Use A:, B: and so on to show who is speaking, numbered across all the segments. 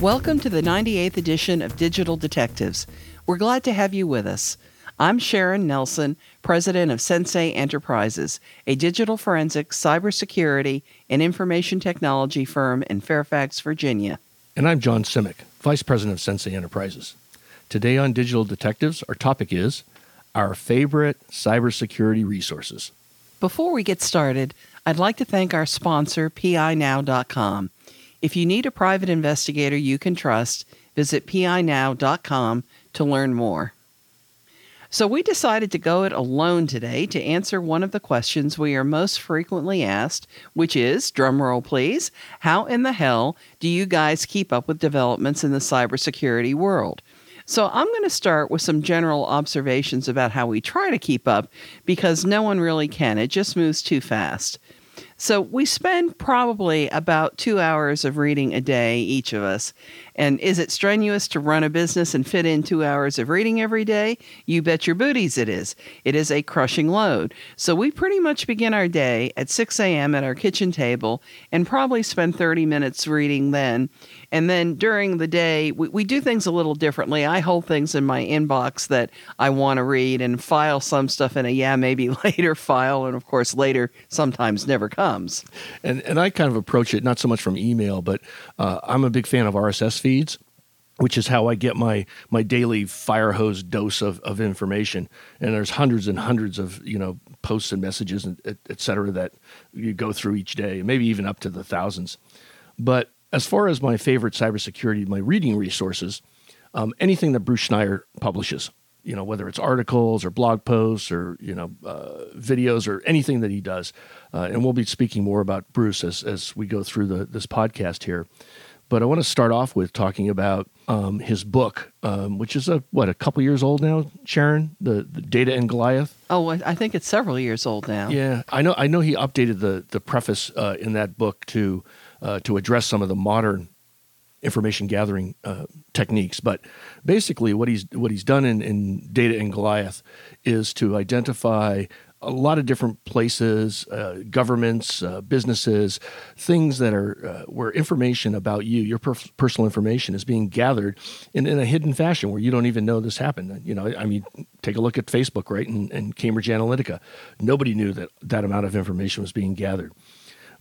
A: Welcome to the 98th edition of Digital Detectives. We're glad to have you with us. I'm Sharon Nelson, president of Sensei Enterprises, a digital forensics, cybersecurity, and information technology firm in Fairfax, Virginia.
B: And I'm John Simek, vice president of Sensei Enterprises. Today on Digital Detectives, our topic is our favorite cybersecurity resources.
A: Before we get started, I'd like to thank our sponsor, PINow.com. If you need a private investigator you can trust, visit PINow.com to learn more. So we decided to go it alone today to answer one of the questions we are most frequently asked, which is, drumroll please, how in the hell do you guys keep up with developments in the cybersecurity world? So I'm going to start with some general observations about how we try to keep up because no one really can. It just moves too fast. So we spend probably about two hours of reading a day, each of us. And is it strenuous to run a business and fit in two hours of reading every day? You bet your booties it is. It is a crushing load. So we pretty much begin our day at 6 a.m. at our kitchen table and probably spend 30 minutes reading then. And then during the day, we, we do things a little differently. I hold things in my inbox that I want to read and file some stuff in a yeah, maybe later file. And of course, later sometimes never comes.
B: And, and I kind of approach it not so much from email, but uh, I'm a big fan of RSS feeds which is how I get my my daily fire hose dose of, of information. And there's hundreds and hundreds of you know posts and messages and et, et cetera that you go through each day, maybe even up to the thousands. But as far as my favorite cybersecurity, my reading resources, um, anything that Bruce Schneier publishes, you know, whether it's articles or blog posts or you know uh, videos or anything that he does, uh, and we'll be speaking more about Bruce as as we go through the this podcast here. But I want to start off with talking about um, his book, um, which is a what a couple years old now, Sharon, the, the Data and Goliath.
A: Oh, I think it's several years old now.
B: Yeah, I know. I know he updated the the preface uh, in that book to uh, to address some of the modern information gathering uh, techniques. But basically, what he's what he's done in, in Data and Goliath is to identify a lot of different places, uh, governments, uh, businesses, things that are uh, where information about you, your per- personal information, is being gathered in, in a hidden fashion where you don't even know this happened. You know, I mean, take a look at Facebook, right, and, and Cambridge Analytica. Nobody knew that that amount of information was being gathered.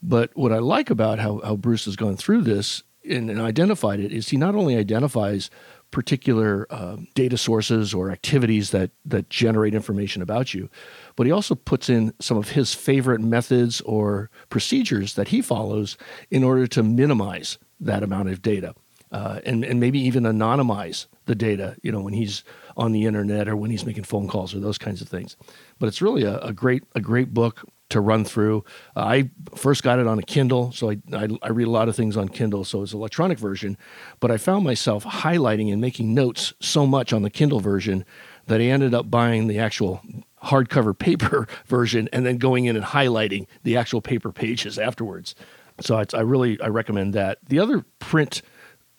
B: But what I like about how, how Bruce has gone through this and, and identified it is he not only identifies particular uh, data sources or activities that that generate information about you, but he also puts in some of his favorite methods or procedures that he follows in order to minimize that amount of data. Uh, and, and maybe even anonymize the data, you know, when he's on the internet or when he's making phone calls or those kinds of things. But it's really a, a great a great book to run through. Uh, I first got it on a Kindle, so I, I, I, read a lot of things on Kindle, so it's an electronic version. But I found myself highlighting and making notes so much on the Kindle version that I ended up buying the actual hardcover paper version and then going in and highlighting the actual paper pages afterwards. So I, I really I recommend that. The other print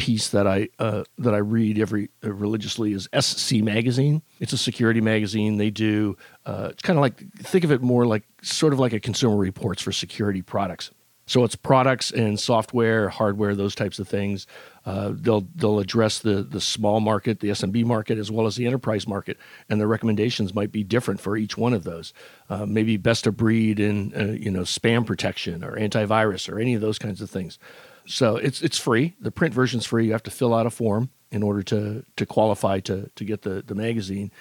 B: piece that I uh, that I read every uh, religiously is SC Magazine. It's a security magazine. They do uh, it's kind of like think of it more like sort of like a Consumer Reports for security products. So it's products and software, hardware, those types of things. Uh, they'll they'll address the the small market, the SMB market, as well as the enterprise market, and the recommendations might be different for each one of those. Uh, maybe best of breed in uh, you know spam protection or antivirus or any of those kinds of things. So it's it's free. The print version's free. You have to fill out a form in order to to qualify to to get the the magazine.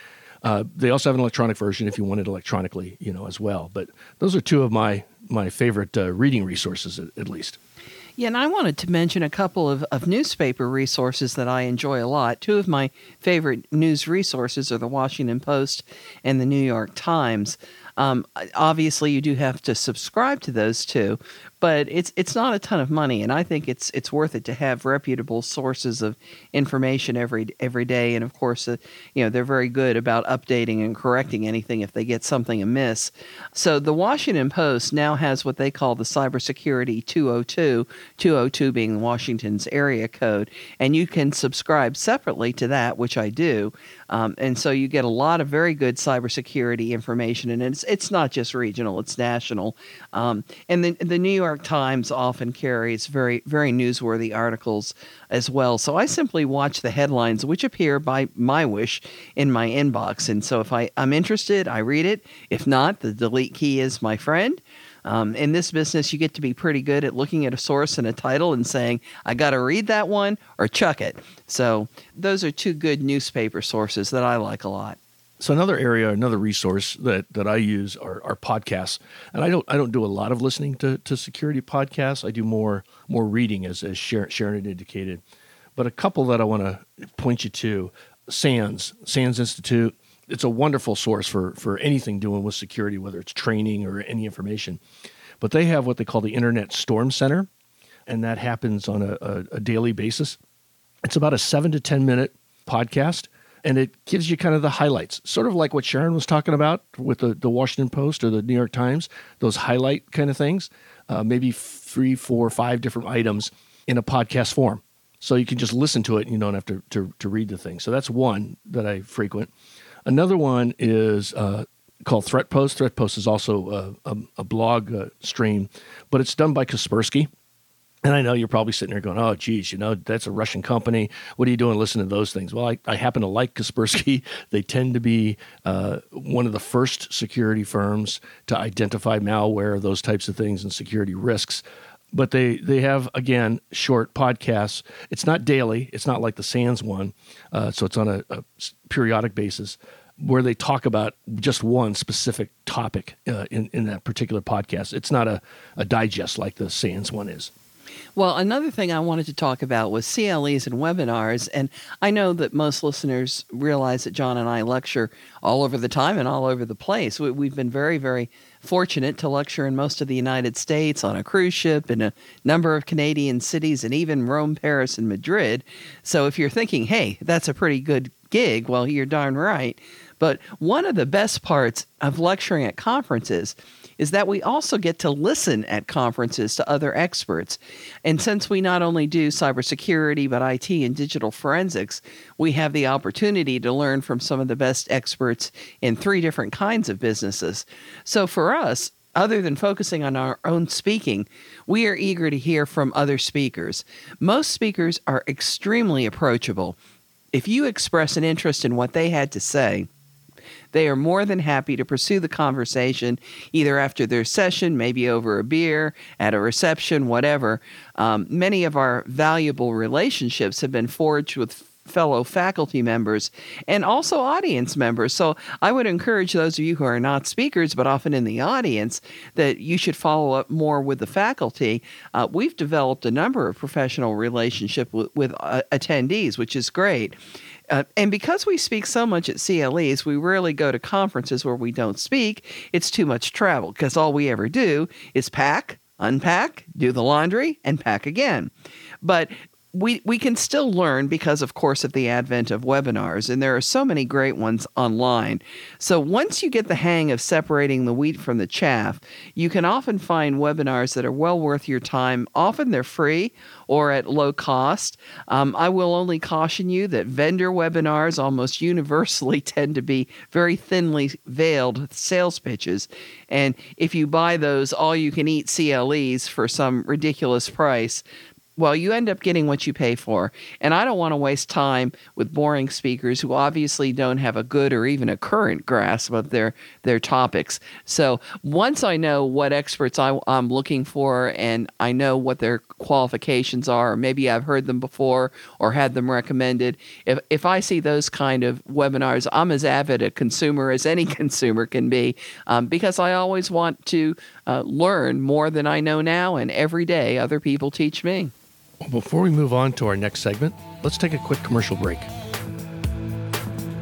B: Uh, they also have an electronic version if you want it electronically, you know, as well. But those are two of my my favorite uh, reading resources, at, at, least.
A: Yeah, and I wanted to mention a couple of, of newspaper resources that I enjoy a lot. Two of my favorite news resources are the Washington Post and the New York Times. Um, obviously, you do have to subscribe to those two, but it's it's not a ton of money, and I think it's it's worth it to have reputable sources of information every every day. And of course, uh, you know they're very good about updating and correcting anything if they get something amiss. So the Washington Post now has what they call the Cybersecurity 202, 202 being Washington's area code, and you can subscribe separately to that, which I do. Um, and so you get a lot of very good cybersecurity information, and it's it's not just regional; it's national. Um, and the the New York Times often carries very very newsworthy articles as well. So I simply watch the headlines, which appear by my wish in my inbox. And so if I I'm interested, I read it. If not, the delete key is my friend. Um, in this business, you get to be pretty good at looking at a source and a title and saying, I got to read that one or chuck it. So, those are two good newspaper sources that I like a lot.
B: So another area, another resource that, that I use are, are podcasts, and I don't I don't do a lot of listening to, to security podcasts. I do more more reading, as as Sharon, had indicated. But a couple that I want to point you to: SANS, SANS Institute, it's a wonderful source for for anything doing with security, whether it's training or any information. But they have what they call the Internet Storm Center, and that happens on a, a, a daily basis. It's about a seven to ten minute podcast, and it gives you kind of the highlights, sort of like what Sharon was talking about with the, the Washington Post or the New York Times, those highlight kind of things, uh, maybe three, four, five different items in a podcast form. So you can just listen to it and you don't have to, to, to read the thing. So that's one that I frequent. Another one is uh, called Threat Post. Threat Post is also a, a, a blog uh, stream, but it's done by Kaspersky. And I know you're probably sitting there going, oh, geez, you know, that's a Russian company. What are you doing listening to those things? Well, I, I happen to like Kaspersky. They tend to be uh, one of the first security firms to identify malware, those types of things, and security risks. But they, they have, again, short podcasts. It's not daily, it's not like the SANS one. Uh, so it's on a, a periodic basis where they talk about just one specific topic uh, in, in that particular podcast. It's not a, a digest like the SANS one is.
A: Well, another thing I wanted to talk about was CLEs and webinars. And I know that most listeners realize that John and I lecture all over the time and all over the place. We, have been very, very fortunate to lecture in most of the United States on a cruise ship in a number of Canadian cities and even Rome, Paris, and Madrid. So if you're thinking, hey, that's a pretty good gig, well, you're darn right. But one of the best parts of lecturing at conferences is that we also get to listen at conferences to other experts. And since we not only do cybersecurity, but IT and digital forensics, we have the opportunity to learn from some of the best experts in three different kinds of businesses. So for us, other than focusing on our own speaking, we are eager to hear from other speakers. Most speakers are extremely approachable. If you express an interest in what they had to say, they are more than happy to pursue the conversation either after their session, maybe over a beer, at a reception, whatever. Um, many of our valuable relationships have been forged with fellow faculty members and also audience members. So I would encourage those of you who are not speakers but often in the audience that you should follow up more with the faculty. Uh, we've developed a number of professional relationships with, uh, attendees, which is great. Uh, and because we speak so much at CLEs, we rarely go to conferences where we don't speak. It's too much travel because all we ever do is pack, unpack, do the laundry, and pack again. But we we can still learn because of course of the advent of webinars and there are so many great ones online. So once you get the hang of separating the wheat from the chaff you can often find webinars that are well worth your time. Often they're free or at low cost. Um, i will only caution you that vendor webinars almost universally tend to be very thinly veiled sales pitches. And if you buy those all you can eat cles for some ridiculous price well, you end up getting what you pay for. And I don't want to waste time with boring speakers who obviously don't have a good or even a current grasp of their, their topics. So once I know what experts I, am looking for and I know what their qualifications are, or maybe I've heard them before or had them recommended, if, if I see those kind of webinars, I'm as avid a consumer as any consumer can be um, because I always want to uh, learn more than I know now, and every day other people teach me.
B: Before we move on to our next segment, let's take a quick commercial break.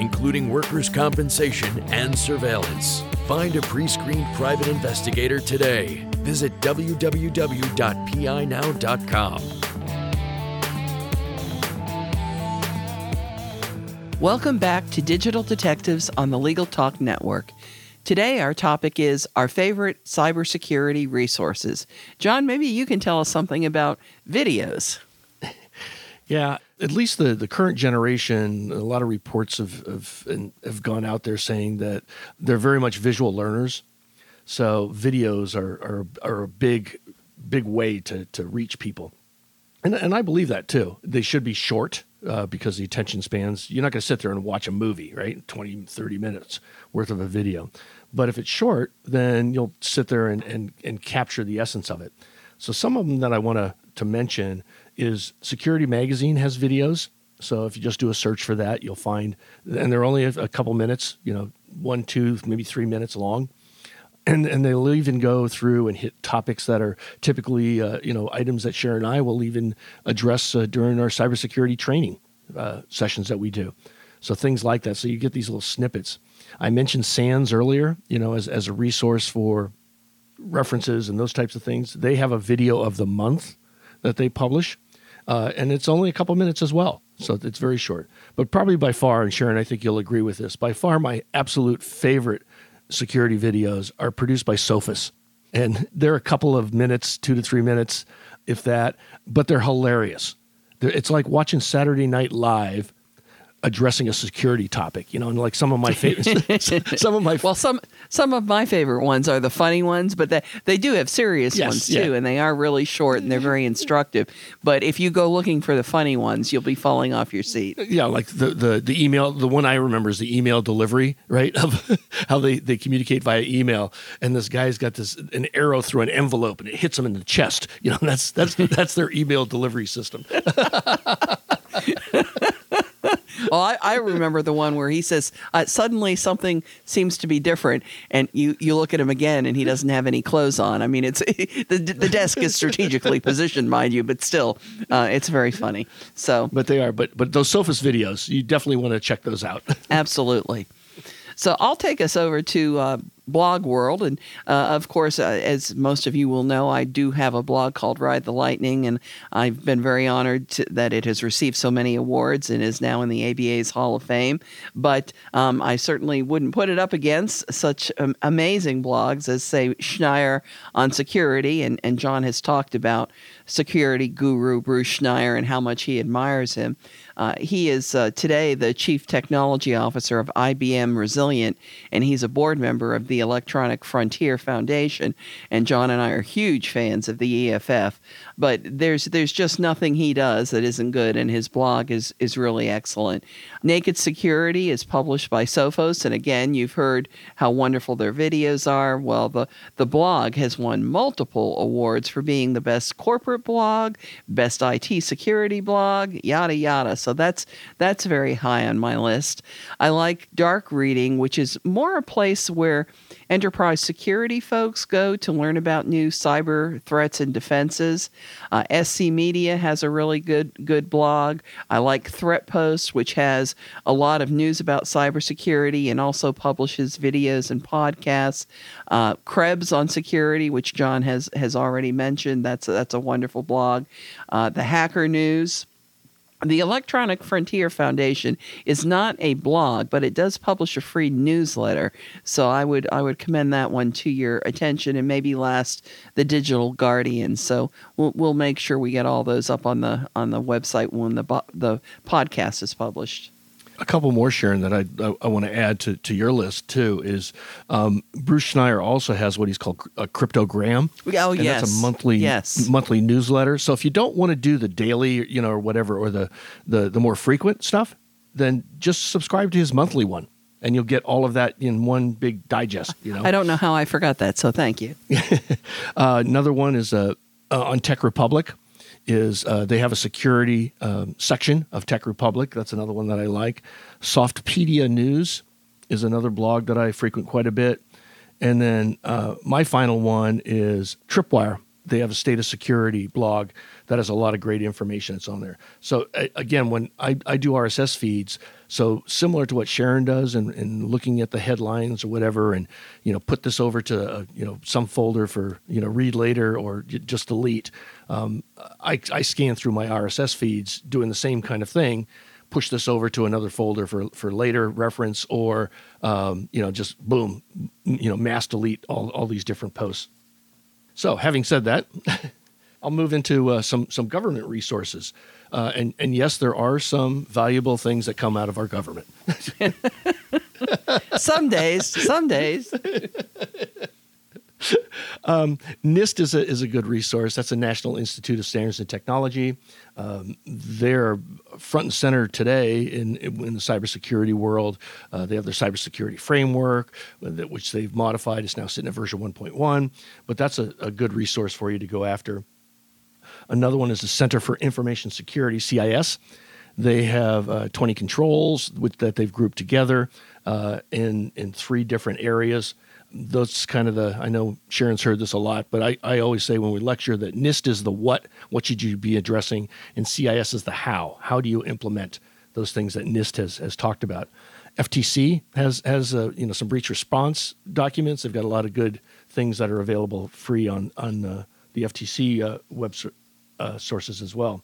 C: including workers' compensation and surveillance. Find a pre screened private investigator today. Visit www.pinow.com.
A: Welcome back to Digital Detectives on the Legal Talk Network. Today, our topic is our favorite cybersecurity resources. John, maybe you can tell us something about videos.
B: Yeah, at least the, the current generation, a lot of reports have, have, have gone out there saying that they're very much visual learners. So videos are, are, are a big, big way to, to reach people. And, and I believe that too. They should be short uh, because the attention spans, you're not going to sit there and watch a movie, right? 20, 30 minutes worth of a video. But if it's short, then you'll sit there and, and, and capture the essence of it. So some of them that I want to, to mention is Security Magazine has videos. So if you just do a search for that, you'll find, and they're only a couple minutes, you know, one, two, maybe three minutes long. And, and they'll even go through and hit topics that are typically, uh, you know, items that Sharon and I will even address uh, during our cybersecurity training uh, sessions that we do. So things like that. So you get these little snippets. I mentioned SANS earlier, you know, as, as a resource for references and those types of things. They have a video of the month that they publish uh, and it's only a couple minutes as well. So it's very short. But probably by far, and Sharon, I think you'll agree with this, by far my absolute favorite security videos are produced by Sophos. And they're a couple of minutes, two to three minutes, if that, but they're hilarious. It's like watching Saturday Night Live addressing a security topic, you know, and like some of my favorite, some of my
A: well, some some of my favorite ones are the funny ones, but they they do have serious
B: Yes,
A: ones too,
B: yeah.
A: and they are really short and they're very instructive. But if you go looking for the funny ones, you'll be falling off your seat.
B: Uh, yeah, like the, the the email. The one I remember is the email delivery, right? Of how they they communicate via email, and this guy's got this an arrow through an envelope, and it hits him in the chest. You know, that's that's that's their email delivery system.
A: Well, I, I remember the one where he says uh, suddenly something seems to be different, and you, you look at him again, and he doesn't have any clothes on. I mean, it's the the desk is strategically positioned, mind you, but still, uh, it's very funny. So
B: But they are. But but those Sophos videos, you definitely want to check those out.
A: Absolutely. So I'll take us over to uh, Blog World, and uh, of course, uh, as most of you will know, I do have a blog called Ride the Lightning, and I've been very honored to, that it has received so many awards and is now in the ABA's Hall of Fame. But um, I certainly wouldn't put it up against such um, amazing blogs as, say, Schneier on security, and, and John has talked about security guru Bruce Schneier and how much he admires him. Uh, he is uh, today the chief technology officer of IBM Resilient, and he's a board member of the Electronic Frontier Foundation. And John and I are huge fans of the EFF. But there's there's just nothing he does that isn't good, and his blog is is really excellent. Naked Security is published by Sophos, and again, you've heard how wonderful their videos are. Well, the the blog has won multiple awards for being the best corporate blog, best IT security blog, yada yada. So that's that's very high on my list. I like Dark Reading, which is more a place where enterprise security folks go to learn about new cyber threats and defenses. Uh, SC Media has a really good good blog. I like Threat Post, which has a lot of news about cybersecurity and also publishes videos and podcasts. Uh, Krebs on security, which John has has already mentioned. That's a, that's a wonderful blog. Uh, the Hacker News. The Electronic Frontier Foundation is not a blog, but it does publish a free newsletter. So I would I would commend that one to your attention, and maybe last the Digital Guardian. So we'll we'll make sure we get all those up on the on the website when the the podcast is published.
B: A couple more, Sharon, that I I, I want to add to, to your list too is um, Bruce Schneier also has what he's called a cryptogram.
A: Oh
B: and
A: yes,
B: that's a monthly
A: yes.
B: monthly newsletter. So if you don't want to do the daily, you know, or whatever, or the the the more frequent stuff, then just subscribe to his monthly one. and you'll get all of that in one big digest. You know,
A: I don't know how I forgot that, so thank you.
B: uh, another one is uh, uh, on Tech Republic. Is uh, they have a security um, section of Tech Republic? That's another one that I like. Softpedia News is another blog that I frequent quite a bit. And then uh, my final one is Tripwire. They have a state of security blog that has a lot of great information that's on there. So again, when I, I do RSS feeds, so similar to what Sharon does and, and looking at the headlines or whatever, and you know put this over to uh, you know some folder for you know read later or just delete. Um, I, I scan through my RSS feeds doing the same kind of thing push this over to another folder for, for later reference or um, you know just boom you know mass delete all, all these different posts so having said that i'll move into uh, some some government resources. Uh, and and yes there are some valuable things that come out of our government.
A: Some days some days
B: um, NIST is a, is a good resource. That's the National Institute of Standards and Technology. Um, they're front and center today in, in the cybersecurity world. Uh, they have their cybersecurity framework, which they've modified. It's now sitting at version 1.1, but that's a, a good resource for you to go after. Another one is the Center for Information Security, CIS. They have uh, 20 controls with, that they've grouped together uh, in, in three different areas that's kind of the I know Sharon's heard this a lot, but I, I always say when we lecture that NIST is the what, what should you be addressing, and CIS is the how. How do you implement those things that NIST has has talked about? FTC has has you know some breach response documents. They've got a lot of good things that are available free on on uh, the FTC uh, web uh, sources as well.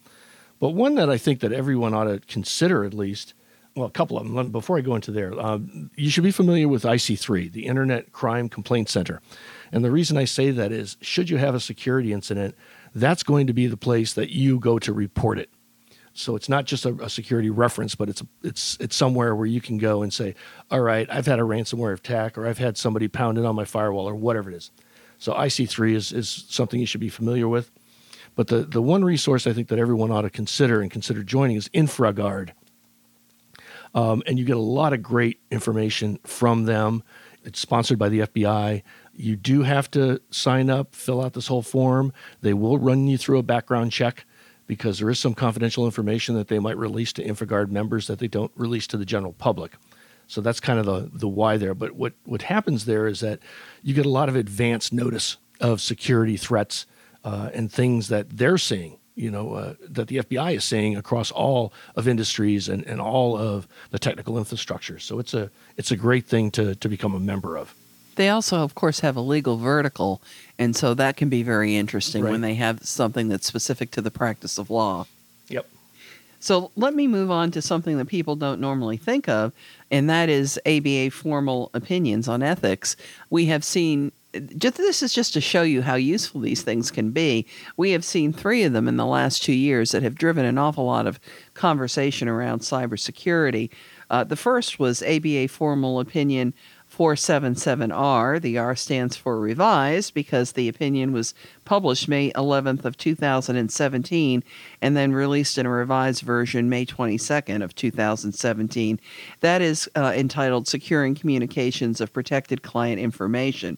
B: But one that I think that everyone ought to consider at least well, a couple of them. Before I go into there, um, you should be familiar with IC3, the Internet Crime Complaint Center. And the reason I say that is, should you have a security incident, that's going to be the place that you go to report it. So it's not just a, a security reference, but it's it's it's somewhere where you can go and say, all right, I've had a ransomware attack, or I've had somebody pounded on my firewall, or whatever it is. So IC3 is is something you should be familiar with. But the the one resource I think that everyone ought to consider and consider joining is InfraGard. Um, and you get a lot of great information from them. It's sponsored by the FBI. You do have to sign up, fill out this whole form. They will run you through a background check because there is some confidential information that they might release to InfraGard members that they don't release to the general public. So that's kind of the, the why there. But what, what happens there is that you get a lot of advance notice of security threats uh, and things that they're seeing you know uh, that the FBI is seeing across all of industries and, and all of the technical infrastructure. So it's a it's a great thing to to become a member of.
A: They also, of course, have a legal vertical, and so that can be very interesting
B: right.
A: when they have something that's specific to the practice of law.
B: Yep.
A: So let me move on to something that people don't normally think of, and that is ABA formal opinions on ethics. We have seen just, this is just to show you how useful these things can be. We have seen three of them in the last two years that have driven an awful lot of conversation around cybersecurity. Uh, the first was ABA Formal Opinion 477R. The R stands for revised because the opinion was published May 11th of 2017 and then released in a revised version May 22nd of 2017. That is uh, entitled Securing Communications of Protected Client Information.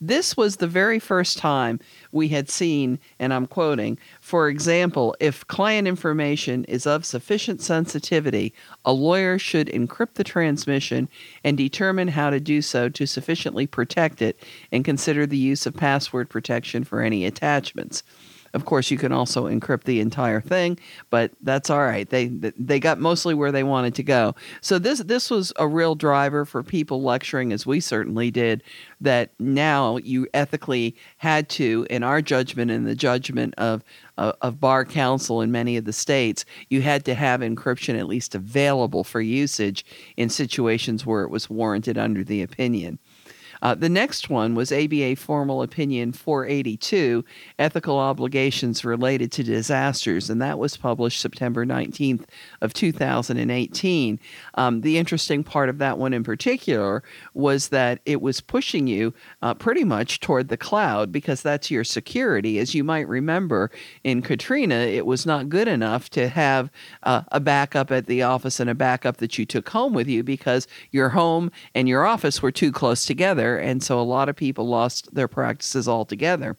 A: This was the very first time we had seen, and I'm quoting, for example, if client information is of sufficient sensitivity, a lawyer should encrypt the transmission and determine how to do so to sufficiently protect it and consider the use of password protection for any attachments. Of course, you can also encrypt the entire thing, but that's all right. They they got mostly where they wanted to go. So this this was a real driver for people lecturing, as we certainly did. That now you ethically had to, in our judgment, in the judgment of of, of bar counsel in many of the states, you had to have encryption at least available for usage in situations where it was warranted under the opinion. Uh, the next one was ABA Formal Opinion 482 Ethical Obligations Related to Disasters, and that was published September 19th of 2018. Um, the interesting part of that one in particular was that it was pushing you uh, pretty much toward the cloud because that's your security. As you might remember, in Katrina, it was not good enough to have uh, a backup at the office and a backup that you took home with you because your home and your office were too close together. And so a lot of people lost their practices altogether.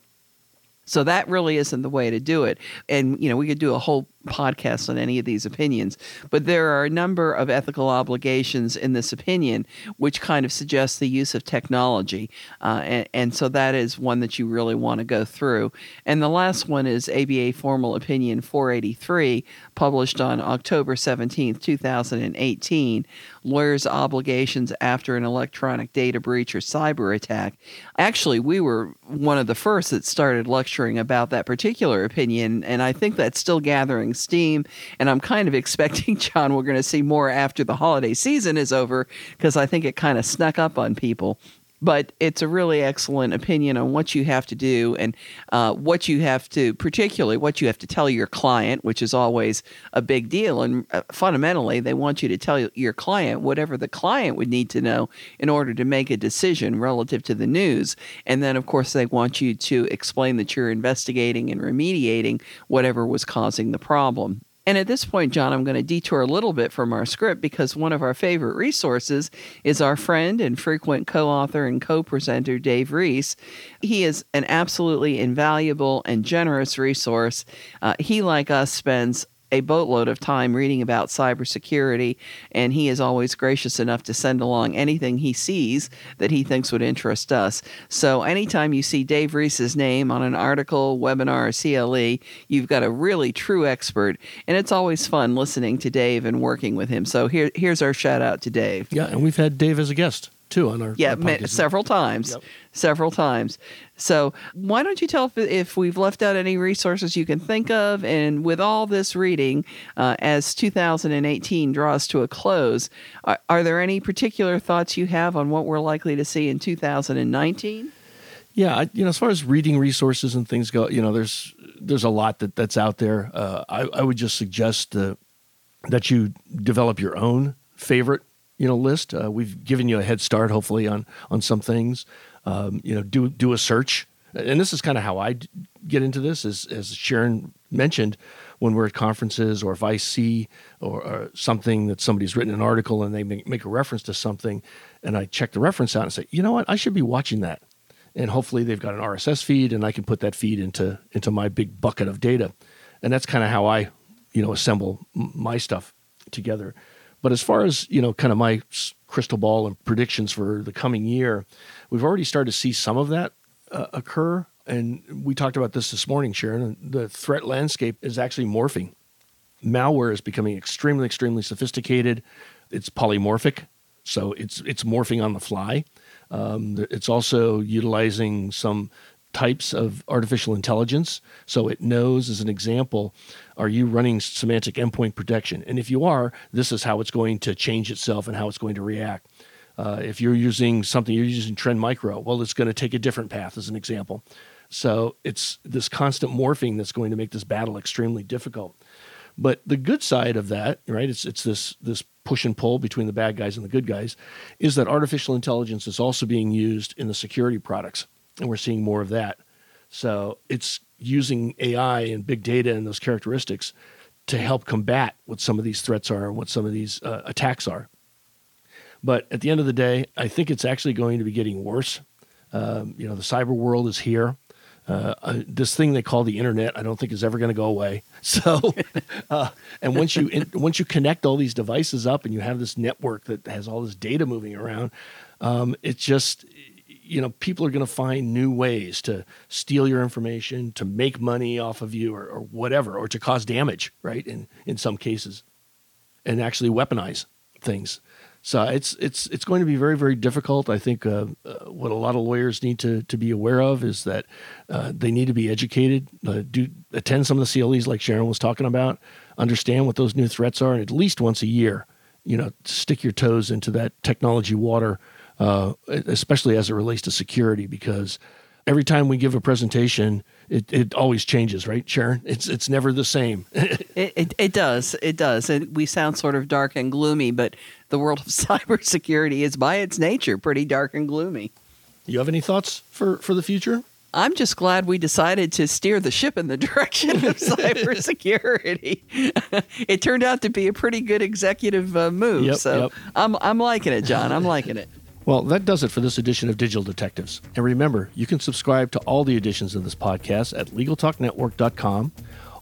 A: So that really isn't the way to do it. And, you know, we could do a whole podcast on any of these opinions, but there are a number of ethical obligations in this opinion which kind of suggests the use of technology. Uh, and, and, so that is one that you really want to go through. And the last one is ABA Formal Opinion 483, published on October 17th, 2018 Lawyers' Obligations After an Electronic Data Breach or Cyber Attack. Actually, we were one of the first that started lecturing about that particular opinion, and I think that's still gathering steam. And I'm kind of expecting, John, we're going to see more after the holiday season is over because I think it kind of snuck up on people but it's a really excellent opinion on what you have to do and uh, what you have to, particularly what you have to tell your client, which is always a big deal. And uh, fundamentally, they want you to tell your client whatever the client would need to know in order to make a decision relative to the news. And then, of course, they want you to explain that you're investigating and remediating whatever was causing the problem. And at this point, John, I'm going to detour a little bit from our script because one of our favorite resources is our friend and frequent co author and co presenter, Dave Ries. He is an absolutely invaluable and generous resource. Uh, he, like us, spends a boatload of time reading about cybersecurity, and he is always gracious enough to send along anything he sees that he thinks would interest us. So, anytime you see Dave Ries's name on an article, webinar, or CLE, you've got a really true expert, and it's always fun listening to Dave and working with him. So, here, here's our shout out to Dave.
B: Yeah, and we've had Dave as a guest too on our
A: yeah
B: our
A: several times.
B: Yep.
A: several times. So why don't you tell if, if, we've left out any resources you can think of? And with all this reading uh, as 2018 draws to a close are, are there any particular thoughts you have on what we're likely to see in 2019
B: yeah, I, you know, as far as reading resources and things go, you know, there's there's a lot that that's out there. Uh, I, I would just suggest uh, that you develop your own favorite you know list. Uh, we've given you a head start, hopefully, on on some things. Um, you know, do do a search, and this is kind of how I get into this. As as Sharon mentioned, when we're at conferences, or if I see or, or something that somebody's written an article and they make, make a reference to something, and I check the reference out and say, you know what, I should be watching that. And hopefully, they've got an RSS feed, and I can put that feed into into my big bucket of data, and that's kind of how I, you know, assemble my stuff together. But as far as you know, kind of my crystal ball and predictions for the coming year, we've already started to see some of that uh, occur. And we talked about this this morning, Sharon. The threat landscape is actually morphing. Malware is becoming extremely, extremely sophisticated. It's polymorphic, so it's it's morphing on the fly. Um, it's also utilizing some types of artificial intelligence. So it knows, as an example, are you running Symantec endpoint protection? And if you are, this is how it's going to change itself and how it's going to react. Uh, if you're using something, you're using Trend Micro, well, it's going to take a different path, as an example. So it's this constant morphing that's going to make this battle extremely difficult. But the good side of that, right? It's it's this this push and pull between the bad guys and the good guys, is that artificial intelligence is also being used in the security products and we're seeing more of that. So it's using AI and big data and those characteristics to help combat what some of these threats are and what some of these uh, attacks are. But at the end of the day, I think it's actually going to be getting worse. Um, you know, the cyber world is here. Uh, uh, this thing they call the internet, I don't think is ever going to go away. So, uh, and once you in, once you connect all these devices up and you have this network that has all this data moving around, um, just you know, people are going to find new ways to steal your information, to make money off of you, or, or, whatever, or to cause damage, right? In in some cases, and actually weaponize things. So it's it's it's going to be very very difficult. I think uh, uh, what a lot of lawyers need to to be aware of is that uh, they need to be educated, uh, do attend some of the CLEs like Sharon was talking about, understand what those new threats are, and at least once a year, you know, stick your toes into that technology water uh, especially as it relates to security, because every time we give a presentation, it, it always changes, right, Sharon? It's it's never the same.
A: it, it, it does. It does. And we sound sort of dark and gloomy, but the world of cybersecurity is by its nature pretty dark and gloomy.
B: You have any thoughts for, for the future?
A: I'm just glad we decided to steer the ship in the direction of cybersecurity. it turned out to be a pretty good executive uh, move.
B: Yep,
A: so
B: yep.
A: I'm, I'm liking it, John. I'm liking it.
B: Well, that does it for this edition of Digital Detectives. And remember, you can subscribe to all the editions of this podcast at LegalTalkNetwork.com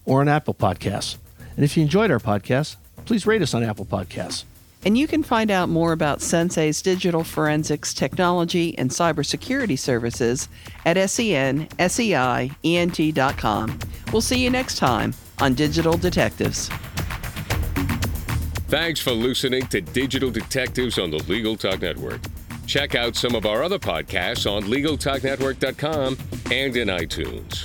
B: or on Apple Podcasts. And if you enjoyed our podcast, please rate us on Apple Podcasts.
A: And you can find out more about Sensei's digital forensics technology and cybersecurity services at E senseient.com. We'll see you next time on Digital Detectives.
D: Thanks for listening to Digital Detectives on the Legal Talk Network. Check out some of our other podcasts on LegalTalkNetwork.com and in iTunes.